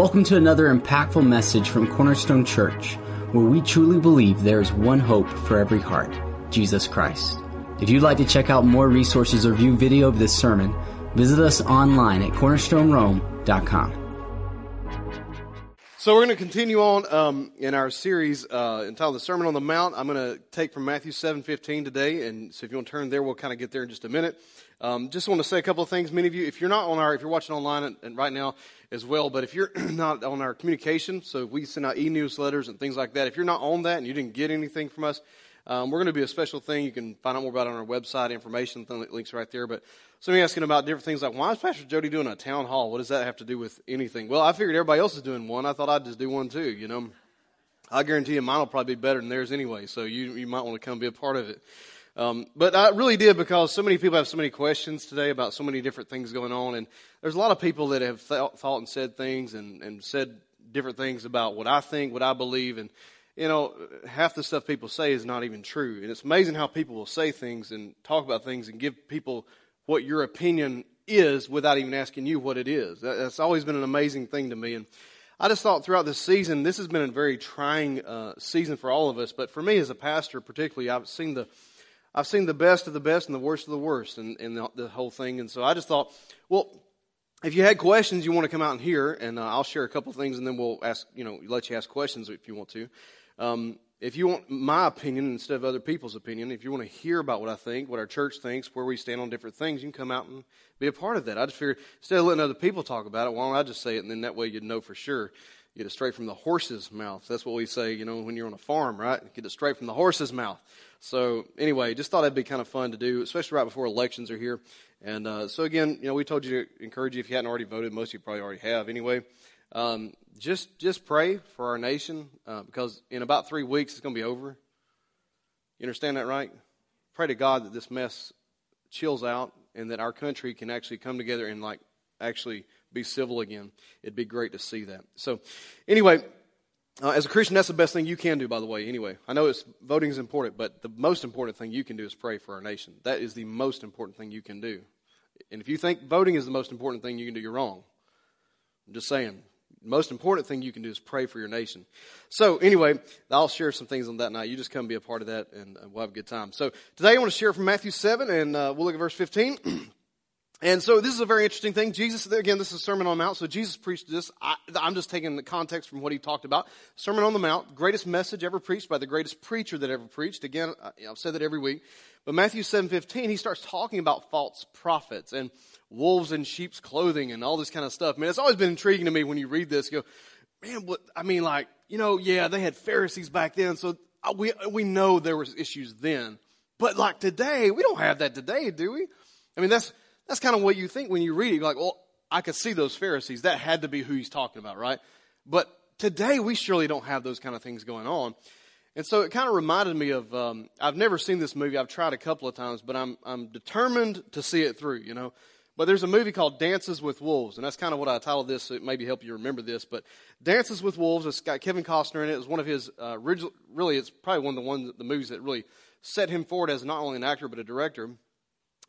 Welcome to another impactful message from Cornerstone Church, where we truly believe there is one hope for every heart Jesus Christ. If you'd like to check out more resources or view video of this sermon, visit us online at cornerstonerome.com. So we're going to continue on um, in our series uh, entitled "The Sermon on the Mount." I'm going to take from Matthew 7:15 today, and so if you want to turn there, we'll kind of get there in just a minute. Um, just want to say a couple of things. Many of you, if you're not on our, if you're watching online and, and right now as well, but if you're not on our communication, so we send out e-newsletters and things like that. If you're not on that and you didn't get anything from us, um, we're going to be a special thing. You can find out more about it on our website. Information links right there. But somebody asking about different things like, why is Pastor Jody doing a town hall? What does that have to do with anything? Well, I figured everybody else is doing one. I thought I'd just do one too. You know, I guarantee you mine will probably be better than theirs anyway. So you you might want to come be a part of it. Um, but I really did because so many people have so many questions today about so many different things going on, and there's a lot of people that have thought, thought and said things and, and said different things about what I think, what I believe, and you know, half the stuff people say is not even true. And it's amazing how people will say things and talk about things and give people what your opinion is without even asking you what it is. That's always been an amazing thing to me. And I just thought throughout this season, this has been a very trying uh, season for all of us. But for me as a pastor, particularly, I've seen the I've seen the best of the best and the worst of the worst in, in the, the, whole thing. And so I just thought, well, if you had questions you want to come out and hear, and uh, I'll share a couple things, and then we'll ask, you know, let you ask questions if you want to. Um, if you want my opinion instead of other people's opinion, if you want to hear about what I think, what our church thinks, where we stand on different things, you can come out and be a part of that. I just figured instead of letting other people talk about it, why don't I just say it, and then that way you'd know for sure get it straight from the horse's mouth. That's what we say, you know, when you're on a farm, right? Get it straight from the horse's mouth. So anyway, just thought it'd be kind of fun to do, especially right before elections are here. And uh, so again, you know, we told you to encourage you if you hadn't already voted. Most of you probably already have anyway. Um, just just pray for our nation uh, because in about three weeks it's going to be over. You understand that, right? Pray to God that this mess chills out and that our country can actually come together and like actually be civil again. It'd be great to see that. So, anyway, uh, as a Christian, that's the best thing you can do, by the way, anyway. I know it's, voting is important, but the most important thing you can do is pray for our nation. That is the most important thing you can do. And if you think voting is the most important thing you can do, you're wrong. I'm just saying. The most important thing you can do is pray for your nation. So, anyway, I'll share some things on that night. You just come be a part of that, and we'll have a good time. So, today I want to share from Matthew 7, and uh, we'll look at verse 15. And so this is a very interesting thing. Jesus, again, this is Sermon on the Mount. So Jesus preached this. I, am just taking the context from what he talked about. Sermon on the Mount, greatest message ever preached by the greatest preacher that ever preached. Again, I've said that every week. But Matthew 7:15, he starts talking about false prophets and wolves in sheep's clothing and all this kind of stuff. Man, it's always been intriguing to me when you read this. You go, man, what? I mean, like, you know, yeah, they had Pharisees back then, so uh, we we know there was issues then. But like today, we don't have that today, do we? I mean, that's that's kind of what you think when you read it. You're like, well, I could see those Pharisees. That had to be who he's talking about, right? But today we surely don't have those kind of things going on. And so it kind of reminded me of, um, I've never seen this movie. I've tried a couple of times, but I'm, I'm determined to see it through, you know. But there's a movie called Dances with Wolves, and that's kind of what I titled this. So it maybe help you remember this. But Dances with Wolves, it's got Kevin Costner in it. It was one of his uh, original, really, it's probably one of the ones, the movies that really set him forward as not only an actor but a director.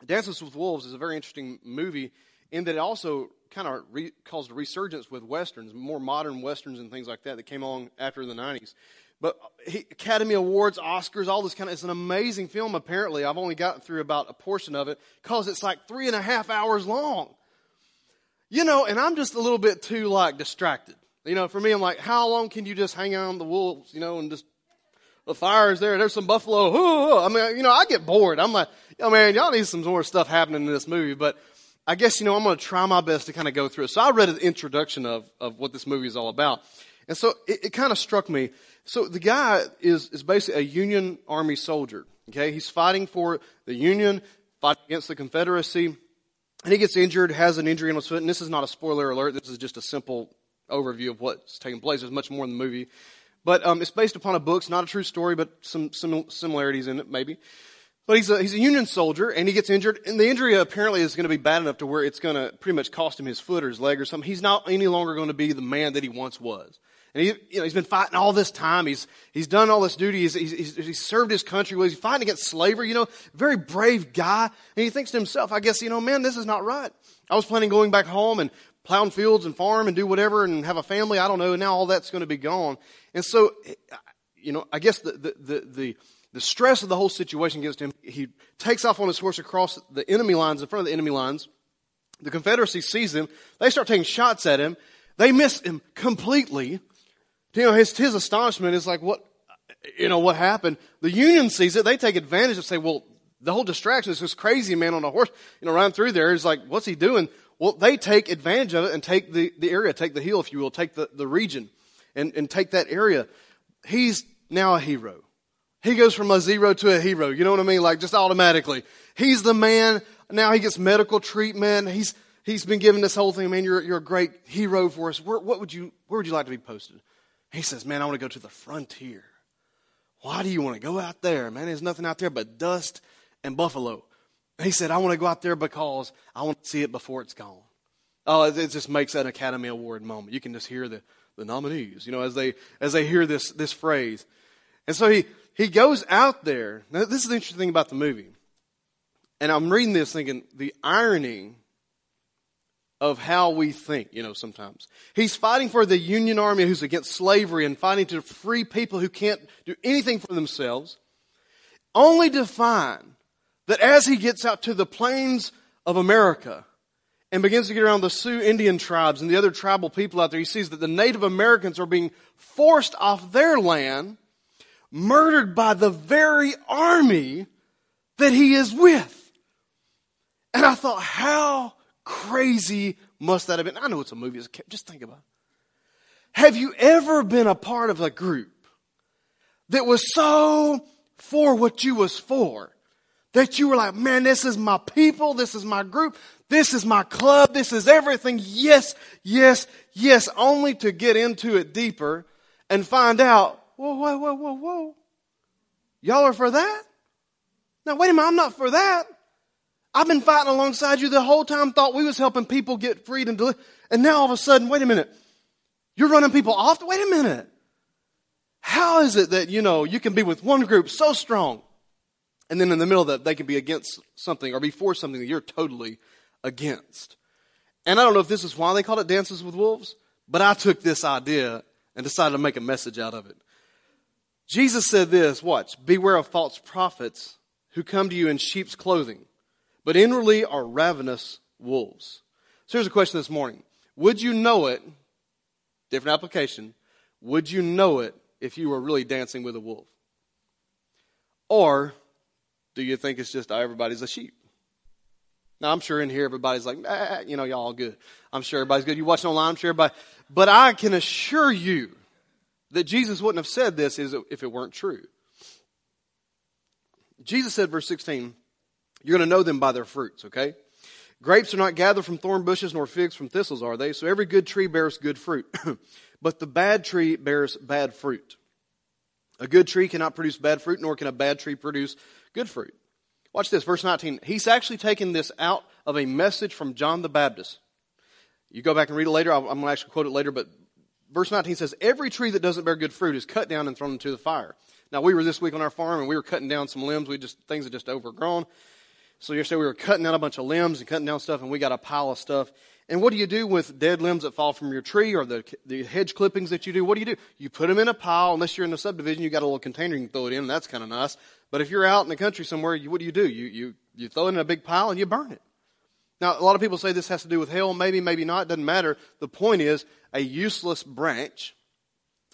Dances with Wolves is a very interesting movie in that it also kind of re- caused a resurgence with westerns, more modern westerns and things like that that came along after the 90s. But uh, he, Academy Awards, Oscars, all this kind of, it's an amazing film apparently. I've only gotten through about a portion of it because it's like three and a half hours long. You know, and I'm just a little bit too like distracted. You know, for me, I'm like, how long can you just hang on the wolves, you know, and just the fire is there. There's some buffalo. I mean, you know, I get bored. I'm like, oh man, y'all need some more stuff happening in this movie. But I guess, you know, I'm going to try my best to kind of go through it. So I read an introduction of, of what this movie is all about. And so it, it kind of struck me. So the guy is, is basically a Union Army soldier. Okay. He's fighting for the Union, fighting against the Confederacy. And he gets injured, has an injury on his foot. And this is not a spoiler alert. This is just a simple overview of what's taking place. There's much more in the movie. But um, it's based upon a book. It's not a true story, but some, some similarities in it, maybe. But he's a, he's a Union soldier, and he gets injured, and the injury apparently is going to be bad enough to where it's going to pretty much cost him his foot or his leg or something. He's not any longer going to be the man that he once was. And he, you know, he's been fighting all this time. He's, he's done all this duty. He's, he's, he's served his country. He's fighting against slavery, you know, very brave guy. And he thinks to himself, I guess, you know, man, this is not right. I was planning going back home and plow fields and farm and do whatever and have a family. I don't know. And Now all that's going to be gone. And so, you know, I guess the, the, the, the, the stress of the whole situation against him, he takes off on his horse across the enemy lines, in front of the enemy lines. The Confederacy sees him. They start taking shots at him. They miss him completely. You know, his, his astonishment is like, what, you know, what happened? The Union sees it. They take advantage of say, well, the whole distraction is this crazy man on a horse, you know, running through there. Is like, what's he doing? Well, they take advantage of it and take the, the area, take the hill, if you will, take the, the region and, and take that area. He's now a hero. He goes from a zero to a hero. You know what I mean? Like just automatically. He's the man. Now he gets medical treatment. He's, he's been given this whole thing. Man, you're, you're a great hero for us. Where, what would you, where would you like to be posted? He says, man, I want to go to the frontier. Why do you want to go out there? Man, there's nothing out there but dust and buffalo. He said, I want to go out there because I want to see it before it's gone. Oh, it just makes that Academy Award moment. You can just hear the, the nominees, you know, as they, as they hear this, this phrase. And so he, he goes out there. Now, this is the interesting thing about the movie. And I'm reading this thinking the irony of how we think, you know, sometimes. He's fighting for the Union Army who's against slavery and fighting to free people who can't do anything for themselves, only to find that as he gets out to the plains of America and begins to get around the Sioux Indian tribes and the other tribal people out there, he sees that the Native Americans are being forced off their land, murdered by the very army that he is with. And I thought, how crazy must that have been? I know it's a movie, just think about it. Have you ever been a part of a group that was so for what you was for that you were like, man, this is my people, this is my group, this is my club, this is everything. Yes, yes, yes, only to get into it deeper and find out, whoa, whoa, whoa, whoa, whoa. Y'all are for that? Now wait a minute, I'm not for that. I've been fighting alongside you the whole time, thought we was helping people get freed and delivered. And now all of a sudden, wait a minute. You're running people off? Wait a minute. How is it that, you know, you can be with one group so strong and then in the middle of that they can be against something or be for something that you're totally against? And I don't know if this is why they called it Dances with Wolves, but I took this idea and decided to make a message out of it. Jesus said this, watch, beware of false prophets who come to you in sheep's clothing but inwardly are ravenous wolves. So here's a question this morning. Would you know it? Different application. Would you know it if you were really dancing with a wolf? Or do you think it's just everybody's a sheep? Now I'm sure in here everybody's like, ah, you know, y'all good. I'm sure everybody's good. You watching online, I'm sure everybody. But I can assure you that Jesus wouldn't have said this is if it weren't true. Jesus said, verse 16, you're going to know them by their fruits, okay? Grapes are not gathered from thorn bushes, nor figs from thistles, are they? So every good tree bears good fruit. but the bad tree bears bad fruit. A good tree cannot produce bad fruit, nor can a bad tree produce good fruit. Watch this, verse 19. He's actually taken this out of a message from John the Baptist. You go back and read it later. I'm going to actually quote it later, but verse 19 says, Every tree that doesn't bear good fruit is cut down and thrown into the fire. Now, we were this week on our farm and we were cutting down some limbs. We just, things had just overgrown. So yesterday we were cutting down a bunch of limbs and cutting down stuff, and we got a pile of stuff. And what do you do with dead limbs that fall from your tree or the, the hedge clippings that you do? What do you do? You put them in a pile. Unless you're in a subdivision, you got a little container you can throw it in, that's kind of nice. But if you're out in the country somewhere, you, what do you do? You, you, you throw it in a big pile and you burn it. Now, a lot of people say this has to do with hell. Maybe, maybe not. Doesn't matter. The point is, a useless branch,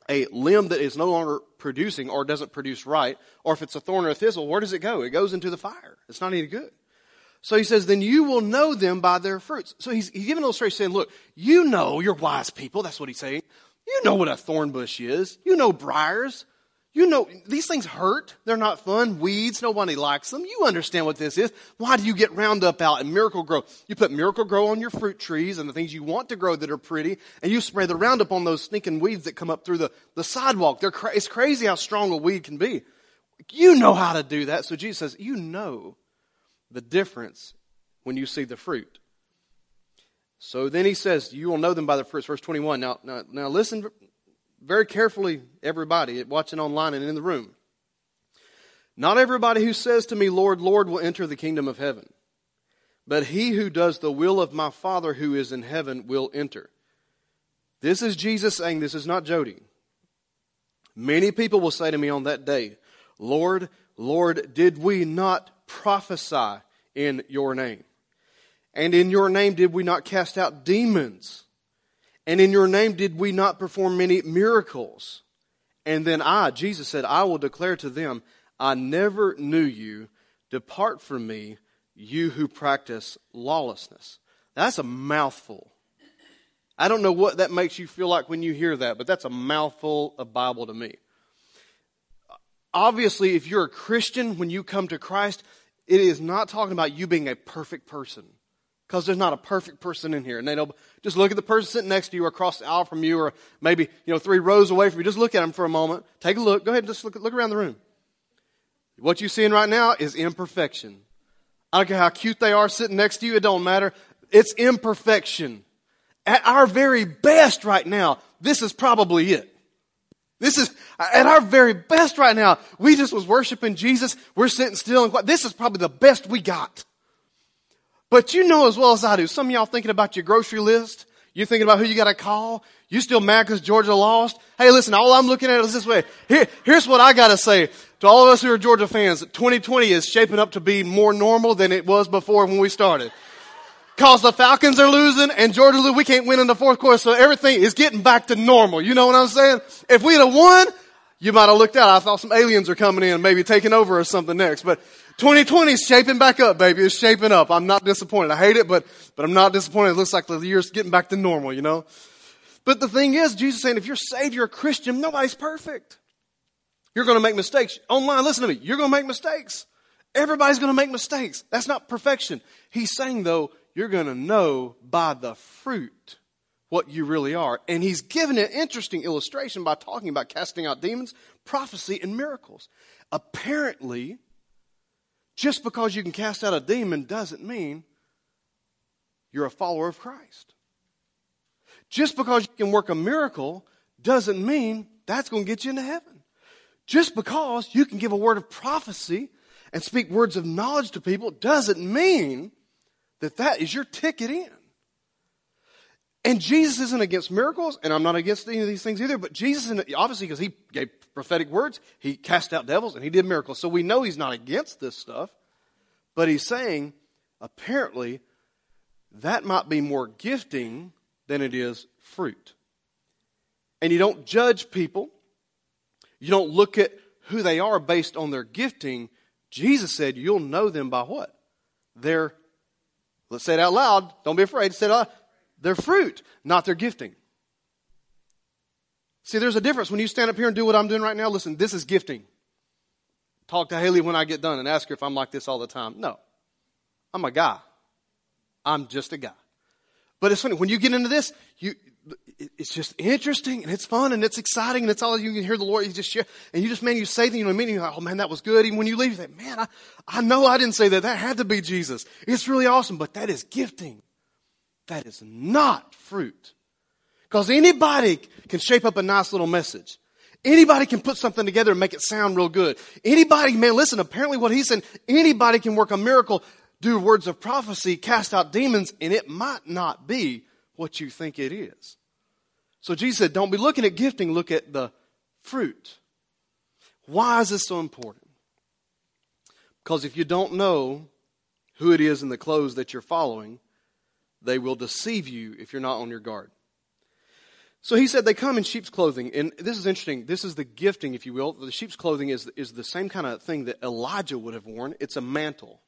a limb that is no longer producing or doesn't produce right, or if it's a thorn or a thistle, where does it go? It goes into the fire. It's not any good. So he says, then you will know them by their fruits. So he's, he's giving an illustration saying, look, you know, you're wise people. That's what he's saying. You know what a thorn bush is. You know briars. You know, these things hurt. They're not fun. Weeds, nobody likes them. You understand what this is. Why do you get Roundup out and Miracle-Gro? You put Miracle-Gro on your fruit trees and the things you want to grow that are pretty, and you spray the Roundup on those stinking weeds that come up through the, the sidewalk. They're cra- it's crazy how strong a weed can be. You know how to do that. So Jesus says, you know the difference when you see the fruit. So then he says, You will know them by the fruits. Verse 21. Now, now, now listen very carefully, everybody watching online and in the room. Not everybody who says to me, Lord, Lord, will enter the kingdom of heaven, but he who does the will of my Father who is in heaven will enter. This is Jesus saying, this is not Jody. Many people will say to me on that day, Lord, Lord, did we not prophesy in your name? And in your name did we not cast out demons? And in your name did we not perform many miracles? And then I, Jesus said, I will declare to them, I never knew you. Depart from me, you who practice lawlessness. That's a mouthful. I don't know what that makes you feel like when you hear that, but that's a mouthful of Bible to me. Obviously, if you're a Christian, when you come to Christ, it is not talking about you being a perfect person. Because there's not a perfect person in here. And they don't just look at the person sitting next to you or across the aisle from you or maybe, you know, three rows away from you. Just look at them for a moment. Take a look. Go ahead and just look, look around the room. What you're seeing right now is imperfection. I don't care how cute they are sitting next to you. It don't matter. It's imperfection. At our very best right now, this is probably it. This is at our very best right now. We just was worshiping Jesus. We're sitting still and quiet. this is probably the best we got. But you know as well as I do, some of y'all thinking about your grocery list. You thinking about who you got to call. You still mad because Georgia lost. Hey, listen, all I'm looking at is this way. Here, here's what I got to say to all of us who are Georgia fans. 2020 is shaping up to be more normal than it was before when we started. Cause the Falcons are losing and Georgia, we can't win in the fourth quarter, so everything is getting back to normal. You know what I'm saying? If we'd have won, you might have looked out. I thought some aliens are coming in, maybe taking over or something next. But 2020 is shaping back up, baby. It's shaping up. I'm not disappointed. I hate it, but, but I'm not disappointed. It looks like the year's getting back to normal, you know? But the thing is, Jesus is saying, if you're saved, you're a Christian, nobody's perfect. You're going to make mistakes. Online, listen to me. You're going to make mistakes. Everybody's going to make mistakes. That's not perfection. He's saying, though, you're going to know by the fruit what you really are. And he's given an interesting illustration by talking about casting out demons, prophecy, and miracles. Apparently, just because you can cast out a demon doesn't mean you're a follower of Christ. Just because you can work a miracle doesn't mean that's going to get you into heaven. Just because you can give a word of prophecy and speak words of knowledge to people doesn't mean that that is your ticket in. And Jesus isn't against miracles, and I'm not against any of these things either, but Jesus, obviously, because he gave prophetic words, he cast out devils, and he did miracles. So we know he's not against this stuff, but he's saying, apparently, that might be more gifting than it is fruit. And you don't judge people, you don't look at who they are based on their gifting. Jesus said, You'll know them by what? Their, let's say it out loud, don't be afraid, say it out their fruit, not their gifting. See, there's a difference. When you stand up here and do what I'm doing right now, listen, this is gifting. Talk to Haley when I get done and ask her if I'm like this all the time. No. I'm a guy. I'm just a guy. But it's funny, when you get into this, you, it's just interesting and it's fun and it's exciting and it's all you can hear the Lord. You just share and you just, man, you say things, you know, mean, you're like, oh man, that was good. Even when you leave, you think, man, I, I know I didn't say that. That had to be Jesus. It's really awesome, but that is gifting. That is not fruit. Because anybody can shape up a nice little message. Anybody can put something together and make it sound real good. Anybody, man, listen, apparently what he's saying, anybody can work a miracle, do words of prophecy, cast out demons, and it might not be what you think it is. So Jesus said, don't be looking at gifting, look at the fruit. Why is this so important? Because if you don't know who it is in the clothes that you're following, they will deceive you if you're not on your guard. So he said they come in sheep's clothing. And this is interesting. This is the gifting, if you will. The sheep's clothing is, is the same kind of thing that Elijah would have worn. It's a mantle.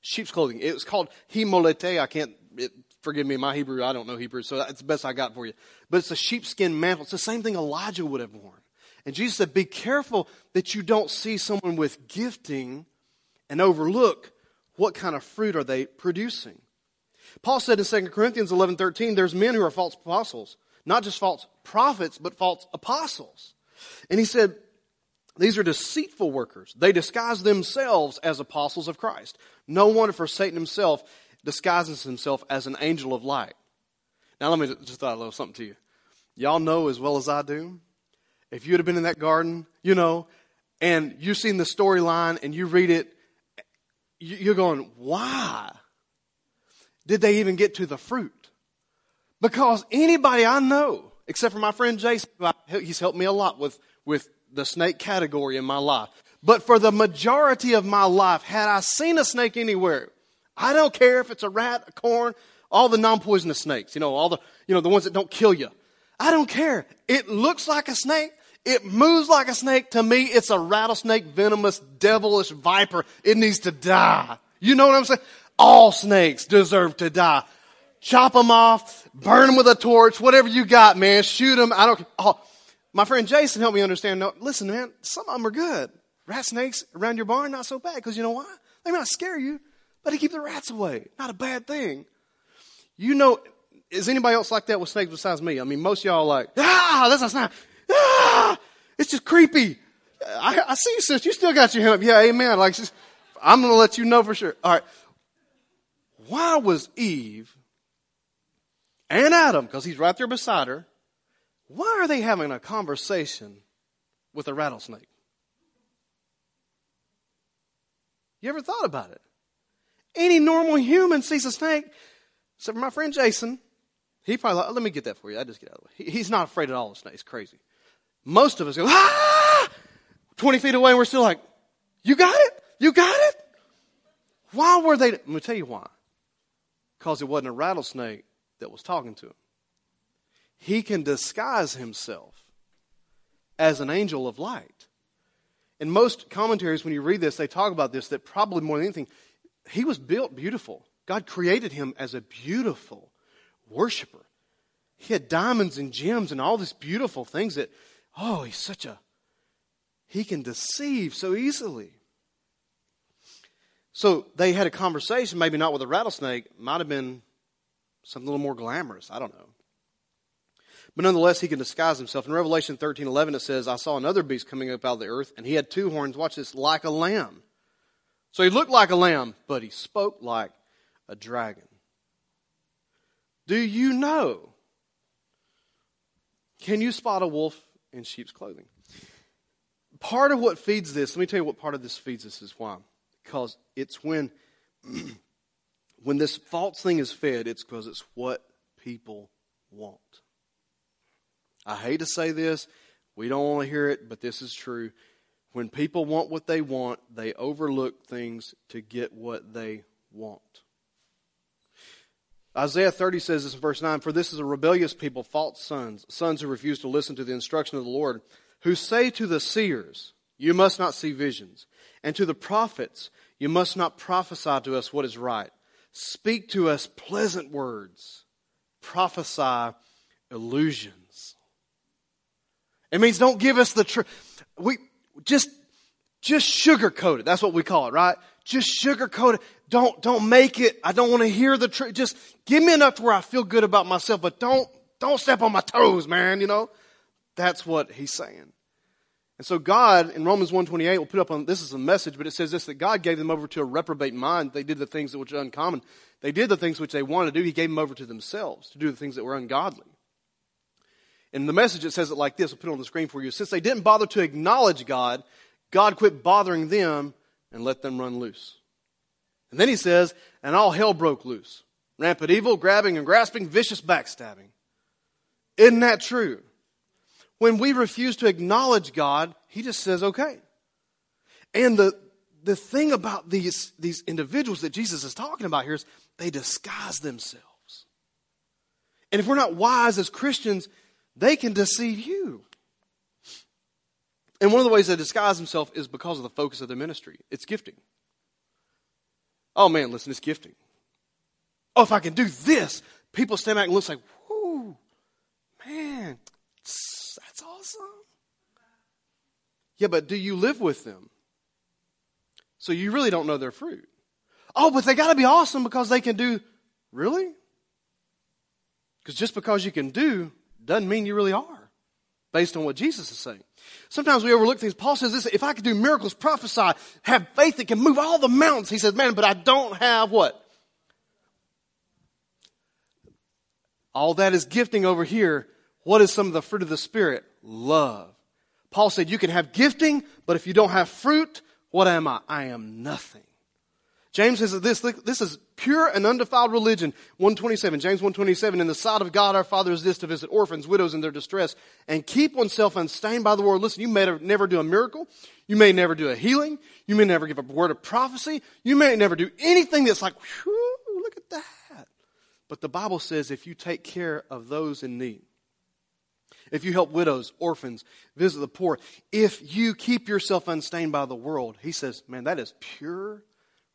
Sheep's clothing. It was called himolete. I can't, it, forgive me, my Hebrew, I don't know Hebrew, so that's the best I got for you. But it's a sheepskin mantle. It's the same thing Elijah would have worn. And Jesus said, be careful that you don't see someone with gifting and overlook what kind of fruit are they producing. Paul said in 2 Corinthians 11 13, there's men who are false apostles, not just false prophets, but false apostles. And he said, these are deceitful workers. They disguise themselves as apostles of Christ. No wonder for Satan himself disguises himself as an angel of light. Now, let me just throw a little something to you. Y'all know as well as I do, if you had been in that garden, you know, and you've seen the storyline and you read it, you're going, why? Did they even get to the fruit? Because anybody I know, except for my friend Jason, he's helped me a lot with, with the snake category in my life. But for the majority of my life, had I seen a snake anywhere, I don't care if it's a rat, a corn, all the non-poisonous snakes, you know, all the, you know, the ones that don't kill you. I don't care. It looks like a snake. It moves like a snake. To me, it's a rattlesnake, venomous, devilish viper. It needs to die. You know what I'm saying? All snakes deserve to die. Chop them off, burn them with a torch, whatever you got, man. Shoot them. I don't. Oh, my friend Jason helped me understand. No, listen, man, some of them are good. Rat snakes around your barn, not so bad. Because you know why? They may not scare you, but they keep the rats away. Not a bad thing. You know, is anybody else like that with snakes besides me? I mean, most y'all like, ah, that's a snake. Ah, it's just creepy. I, I see you, sis. You still got your hand up. Yeah, amen. Like, I'm going to let you know for sure. All right. Why was Eve and Adam, because he's right there beside her, why are they having a conversation with a rattlesnake? You ever thought about it? Any normal human sees a snake, except for my friend Jason. He probably let me get that for you. I just get out of the way. He's not afraid at all of snakes. Crazy. Most of us go, ah! 20 feet away and we're still like, you got it? You got it? Why were they? Let me tell you why. Because it wasn't a rattlesnake that was talking to him. He can disguise himself as an angel of light. In most commentaries, when you read this, they talk about this that probably more than anything, he was built beautiful. God created him as a beautiful worshiper. He had diamonds and gems and all these beautiful things that, oh, he's such a, he can deceive so easily. So they had a conversation, maybe not with a rattlesnake, might have been something a little more glamorous. I don't know. But nonetheless, he can disguise himself. In Revelation 13 11, it says, I saw another beast coming up out of the earth, and he had two horns, watch this, like a lamb. So he looked like a lamb, but he spoke like a dragon. Do you know? Can you spot a wolf in sheep's clothing? Part of what feeds this, let me tell you what part of this feeds this is why. Because it's when when this false thing is fed, it's because it's what people want. I hate to say this, we don't want to hear it, but this is true. When people want what they want, they overlook things to get what they want. Isaiah 30 says this in verse 9 For this is a rebellious people, false sons, sons who refuse to listen to the instruction of the Lord, who say to the seers, You must not see visions, and to the prophets, You must not prophesy to us what is right. Speak to us pleasant words, prophesy illusions. It means don't give us the truth. We just just sugarcoat it. That's what we call it, right? Just sugarcoat it. Don't don't make it. I don't want to hear the truth. Just give me enough where I feel good about myself, but don't don't step on my toes, man. You know, that's what he's saying. And so God, in Romans 128, we'll put up on, this is a message, but it says this, that God gave them over to a reprobate mind. They did the things which are uncommon. They did the things which they wanted to do. He gave them over to themselves to do the things that were ungodly. In the message, it says it like this. I'll put it on the screen for you. Since they didn't bother to acknowledge God, God quit bothering them and let them run loose. And then he says, and all hell broke loose. Rampant evil, grabbing and grasping, vicious backstabbing. Isn't that true? When we refuse to acknowledge God, He just says, okay. And the, the thing about these, these individuals that Jesus is talking about here is they disguise themselves. And if we're not wise as Christians, they can deceive you. And one of the ways they disguise themselves is because of the focus of their ministry. It's gifting. Oh man, listen, it's gifting. Oh, if I can do this, people stand back and look like, whoo, man, awesome. Yeah, but do you live with them? So you really don't know their fruit. Oh, but they got to be awesome because they can do. Really? Because just because you can do doesn't mean you really are, based on what Jesus is saying. Sometimes we overlook things. Paul says this if I could do miracles, prophesy, have faith that can move all the mountains. He says, man, but I don't have what? All that is gifting over here, what is some of the fruit of the Spirit? Love. Paul said, You can have gifting, but if you don't have fruit, what am I? I am nothing. James says this, this is pure and undefiled religion. 127, James 127, in the sight of God our Father is this to visit orphans, widows in their distress, and keep oneself unstained by the world. Listen, you may never do a miracle. You may never do a healing. You may never give a word of prophecy. You may never do anything that's like, whew, look at that. But the Bible says if you take care of those in need, if you help widows, orphans, visit the poor, if you keep yourself unstained by the world, he says, man, that is pure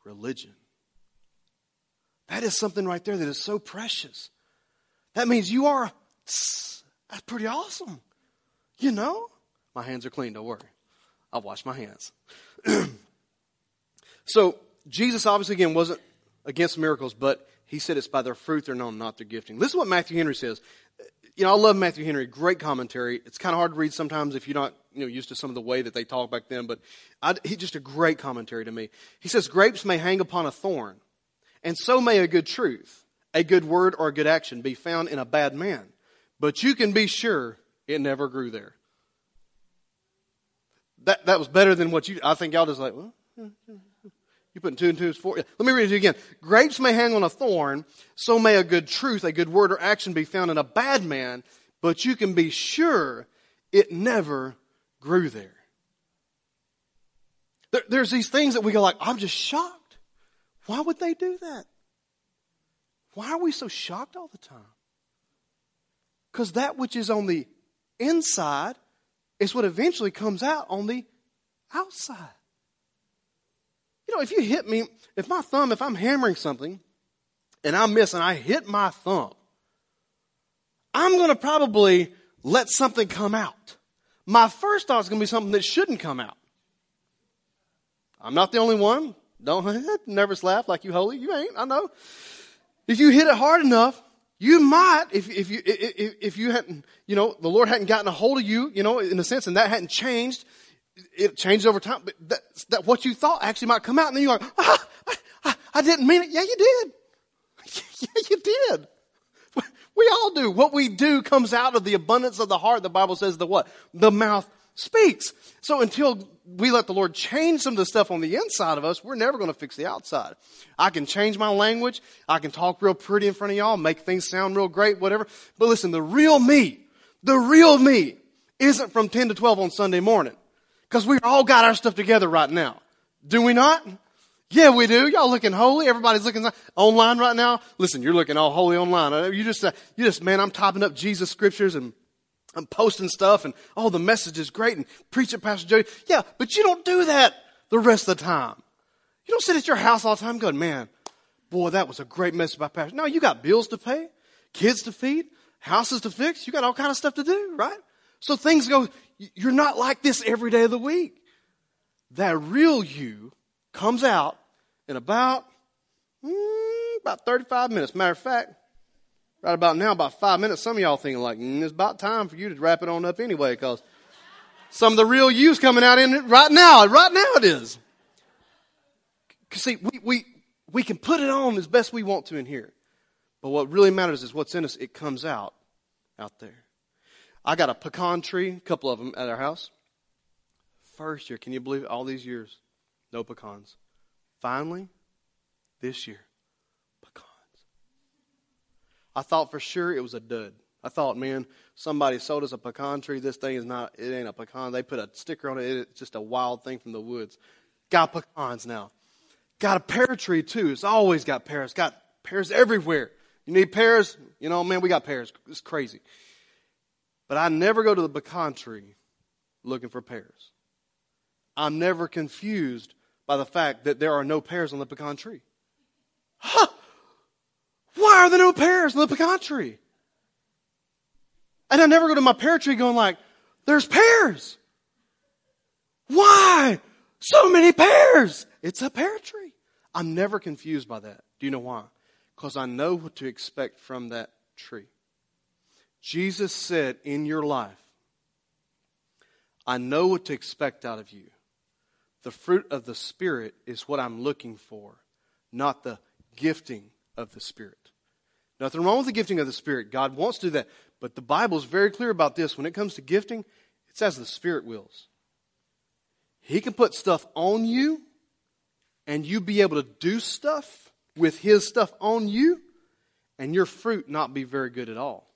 religion. That is something right there that is so precious. That means you are, that's pretty awesome. You know? My hands are clean, don't worry. I'll wash my hands. so, Jesus obviously, again, wasn't against miracles, but he said it's by their fruit they're known, not their gifting. This is what Matthew Henry says. You know, I love Matthew Henry. Great commentary. It's kind of hard to read sometimes if you're not, you know, used to some of the way that they talk back then, but I, he's just a great commentary to me. He says, grapes may hang upon a thorn, and so may a good truth, a good word or a good action be found in a bad man. But you can be sure it never grew there. That, that was better than what you, I think y'all just like, well, you put two and two is four. Let me read it again. Grapes may hang on a thorn, so may a good truth, a good word or action be found in a bad man, but you can be sure it never grew there. there there's these things that we go like, I'm just shocked. Why would they do that? Why are we so shocked all the time? Because that which is on the inside is what eventually comes out on the outside. You know, if you hit me, if my thumb, if I'm hammering something and I miss and I hit my thumb, I'm going to probably let something come out. My first thought is going to be something that shouldn't come out. I'm not the only one. Don't nervous laugh like you holy. You ain't. I know. If you hit it hard enough, you might, if, if you, if, if you hadn't, you know, the Lord hadn't gotten a hold of you, you know, in a sense, and that hadn't changed, it changed over time, but that, that what you thought actually might come out, and then you're like, ah, I, I didn't mean it. Yeah, you did. yeah, you did. We all do. What we do comes out of the abundance of the heart. The Bible says the what? The mouth speaks. So until we let the Lord change some of the stuff on the inside of us, we're never going to fix the outside. I can change my language. I can talk real pretty in front of y'all, make things sound real great, whatever. But listen, the real me, the real me isn't from 10 to 12 on Sunday morning. Because we all got our stuff together right now. Do we not? Yeah, we do. Y'all looking holy. Everybody's looking online right now. Listen, you're looking all holy online. Uh, you just, uh, you just, man, I'm typing up Jesus scriptures and I'm posting stuff and, oh, the message is great and preach it, Pastor Jody. Yeah, but you don't do that the rest of the time. You don't sit at your house all the time going, man, boy, that was a great message by Pastor. No, you got bills to pay, kids to feed, houses to fix. You got all kind of stuff to do, right? So things go, you're not like this every day of the week. That real you comes out in about, mm, about 35 minutes. Matter of fact, right about now, about five minutes, some of y'all thinking like, mm, it's about time for you to wrap it on up anyway, because some of the real you's coming out in it right now. Right now it is. See, we, we, we can put it on as best we want to in here. But what really matters is what's in us. It comes out out there. I got a pecan tree, a couple of them at our house. First year, can you believe it? All these years, no pecans. Finally, this year, pecans. I thought for sure it was a dud. I thought, man, somebody sold us a pecan tree. This thing is not, it ain't a pecan. They put a sticker on it. It's just a wild thing from the woods. Got pecans now. Got a pear tree too. It's always got pears. Got pears everywhere. You need pears? You know, man, we got pears. It's crazy. But I never go to the pecan tree looking for pears. I'm never confused by the fact that there are no pears on the pecan tree. Huh? Why are there no pears on the pecan tree? And I never go to my pear tree going like, there's pears. Why? So many pears. It's a pear tree. I'm never confused by that. Do you know why? Because I know what to expect from that tree. Jesus said in your life, I know what to expect out of you. The fruit of the Spirit is what I'm looking for, not the gifting of the Spirit. Nothing wrong with the gifting of the Spirit. God wants to do that. But the Bible is very clear about this. When it comes to gifting, it's as the Spirit wills. He can put stuff on you and you be able to do stuff with His stuff on you, and your fruit not be very good at all.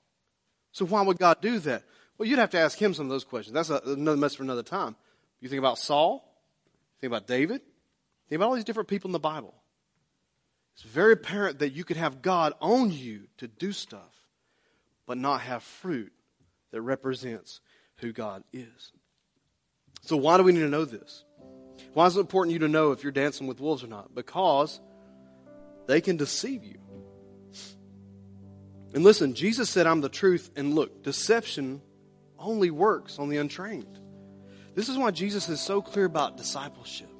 So why would God do that? Well, you'd have to ask Him some of those questions. That's a, another mess for another time. You think about Saul, think about David, think about all these different people in the Bible. It's very apparent that you could have God on you to do stuff, but not have fruit that represents who God is. So, why do we need to know this? Why is it important you to know if you're dancing with wolves or not? Because they can deceive you. And listen, Jesus said, I'm the truth. And look, deception only works on the untrained. This is why Jesus is so clear about discipleship.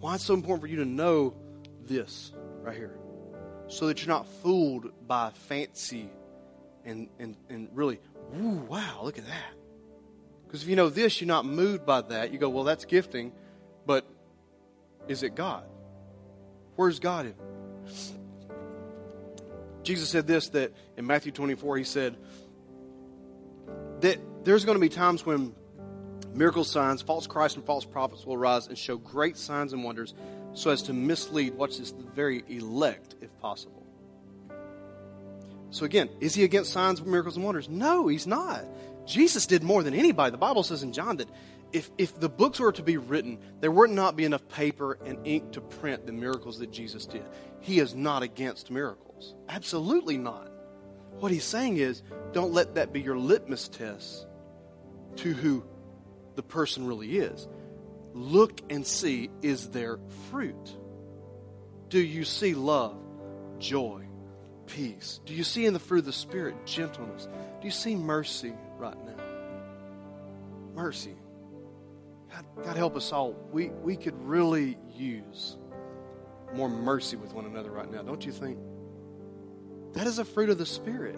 Why it's so important for you to know this right here. So that you're not fooled by fancy and, and, and really, ooh, wow, look at that. Because if you know this, you're not moved by that. You go, well, that's gifting, but is it God? Where's God in? Jesus said this that in Matthew 24, he said that there's going to be times when miracle signs, false Christ and false prophets will rise and show great signs and wonders so as to mislead, watch this, the very elect, if possible. So again, is he against signs, miracles, and wonders? No, he's not. Jesus did more than anybody. The Bible says in John that if, if the books were to be written, there would not be enough paper and ink to print the miracles that Jesus did. He is not against miracles. Absolutely not. What he's saying is, don't let that be your litmus test to who the person really is. Look and see is there fruit? Do you see love, joy, peace? Do you see in the fruit of the Spirit gentleness? Do you see mercy right now? Mercy. God, God help us all. We, we could really use more mercy with one another right now, don't you think? That is a fruit of the Spirit.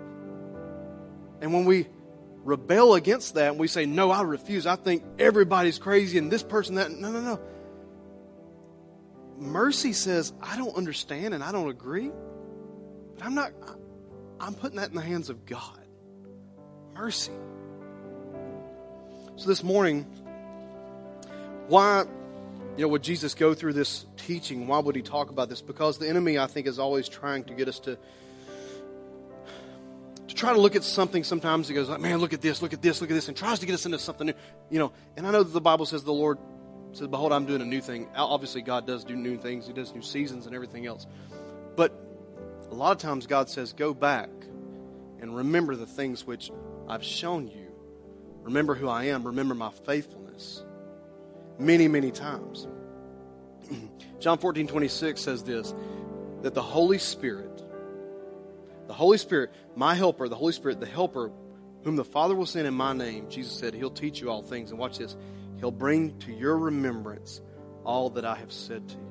And when we rebel against that and we say, No, I refuse. I think everybody's crazy and this person, that. No, no, no. Mercy says, I don't understand and I don't agree, but I'm not, I'm putting that in the hands of God. Mercy. So this morning, why, you know, would Jesus go through this teaching? Why would he talk about this? Because the enemy, I think, is always trying to get us to to try to look at something sometimes he goes like man look at this look at this look at this and tries to get us into something new you know. And i know that the bible says the lord says behold i'm doing a new thing. Obviously god does do new things. He does new seasons and everything else. But a lot of times god says go back and remember the things which i've shown you. Remember who i am. Remember my faithfulness. Many many times. John 14 26 says this that the holy spirit the Holy Spirit, my helper, the Holy Spirit, the helper, whom the Father will send in my name, Jesus said, He'll teach you all things. And watch this He'll bring to your remembrance all that I have said to you.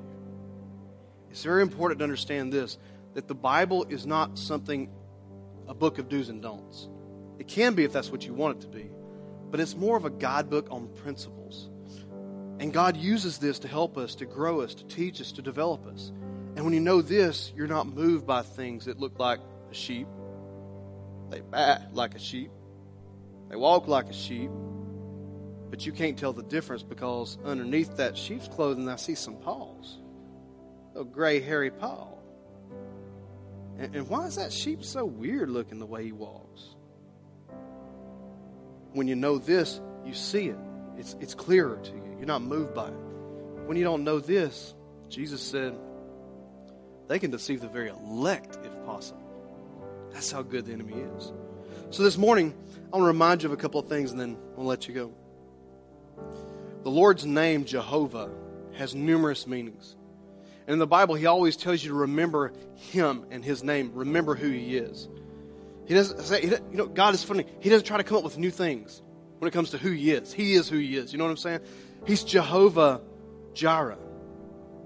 It's very important to understand this that the Bible is not something, a book of do's and don'ts. It can be if that's what you want it to be, but it's more of a guidebook on principles. And God uses this to help us, to grow us, to teach us, to develop us. And when you know this, you're not moved by things that look like a sheep. They bat like a sheep. They walk like a sheep. But you can't tell the difference because underneath that sheep's clothing, I see some paws. A gray, hairy paw. And, and why is that sheep so weird looking the way he walks? When you know this, you see it. It's, it's clearer to you. You're not moved by it. When you don't know this, Jesus said, they can deceive the very elect if possible. That's how good the enemy is. So this morning, I want to remind you of a couple of things and then I'll let you go. The Lord's name, Jehovah, has numerous meanings. And in the Bible, He always tells you to remember Him and His name, remember who He is. He doesn't say, you know, God is funny. He doesn't try to come up with new things when it comes to who He is. He is who He is. You know what I'm saying? He's Jehovah Jireh.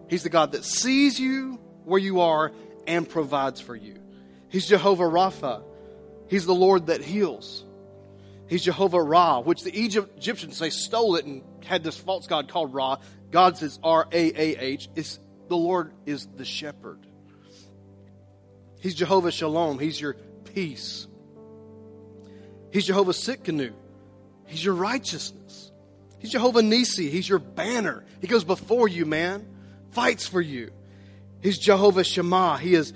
He's the God that sees you where you are and provides for you. He's Jehovah Rapha. He's the Lord that heals. He's Jehovah Ra, which the Egypt, Egyptians, they stole it and had this false god called Ra. God says R A A H. It's the Lord is the shepherd. He's Jehovah Shalom. He's your peace. He's Jehovah Tsidkenu. He's your righteousness. He's Jehovah Nisi. He's your banner. He goes before you, man. fights for you. He's Jehovah Shammah. He is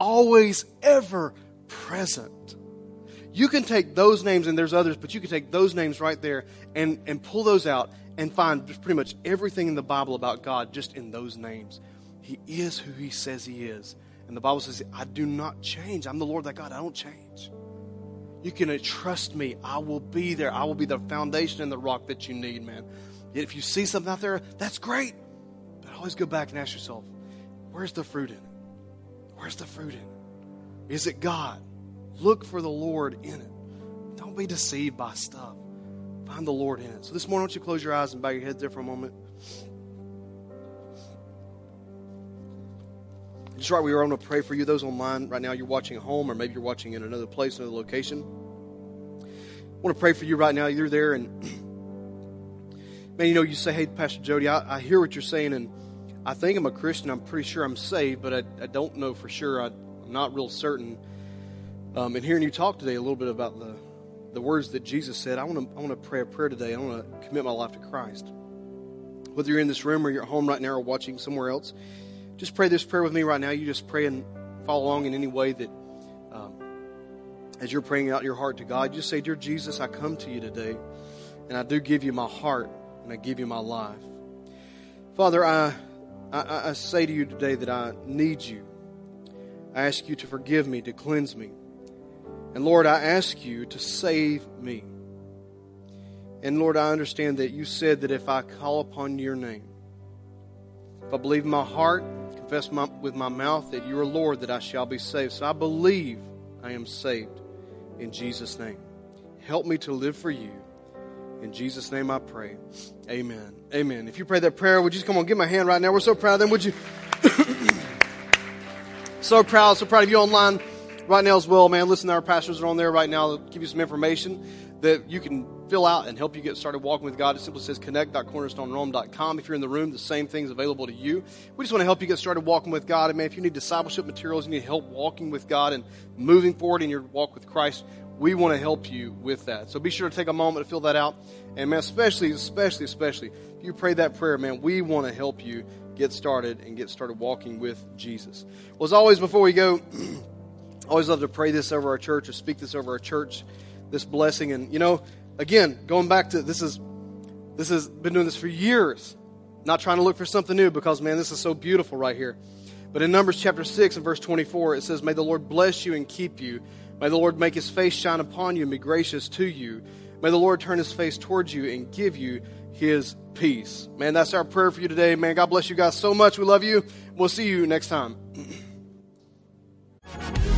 always, ever present. You can take those names, and there's others, but you can take those names right there and, and pull those out and find pretty much everything in the Bible about God just in those names. He is who He says He is. And the Bible says, I do not change. I'm the Lord that God. I don't change. You can uh, trust me. I will be there. I will be the foundation and the rock that you need, man. Yet if you see something out there, that's great. But always go back and ask yourself, where's the fruit in it? Where's the fruit in it? Is it God? Look for the Lord in it. Don't be deceived by stuff. Find the Lord in it. So this morning, why don't you close your eyes and bow your heads there for a moment? Just right, we are going to pray for you. Those online right now, you're watching at home, or maybe you're watching in another place, another location. I want to pray for you right now. You're there, and man, you know, you say, "Hey, Pastor Jody, I, I hear what you're saying, and I think I'm a Christian. I'm pretty sure I'm saved, but I, I don't know for sure. I, am not real certain." Um, and hearing you talk today a little bit about the the words that Jesus said, I want to I want to pray a prayer today. I want to commit my life to Christ. Whether you're in this room or you're at home right now or watching somewhere else, just pray this prayer with me right now. You just pray and follow along in any way that, um, as you're praying out your heart to God, just say, Dear Jesus, I come to you today, and I do give you my heart, and I give you my life. Father, I, I, I say to you today that I need you. I ask you to forgive me, to cleanse me. And Lord, I ask you to save me. And Lord, I understand that you said that if I call upon your name, if I believe in my heart, confess my, with my mouth that you are Lord, that I shall be saved. So I believe I am saved in Jesus' name. Help me to live for you. In Jesus' name I pray. Amen. Amen. If you pray that prayer, would you just come on, give my hand right now? We're so proud of them. Would you? so proud, so proud of you online right now as well, man. Listen, our pastors are on there right now to give you some information that you can fill out and help you get started walking with God. It simply says connect.cornerstonerome.com. If you're in the room, the same thing's available to you. We just want to help you get started walking with God. And man, if you need discipleship materials, you need help walking with God and moving forward in your walk with Christ, we want to help you with that. So be sure to take a moment to fill that out. And man, especially, especially, especially, if you pray that prayer, man, we want to help you get started and get started walking with Jesus. Well, as always, before we go, always love to pray this over our church or speak this over our church, this blessing. And, you know, again, going back to this is this has been doing this for years. Not trying to look for something new because man, this is so beautiful right here. But in Numbers chapter 6 and verse 24, it says, May the Lord bless you and keep you. May the Lord make his face shine upon you and be gracious to you. May the Lord turn his face towards you and give you his peace. Man, that's our prayer for you today. Man, God bless you guys so much. We love you. We'll see you next time.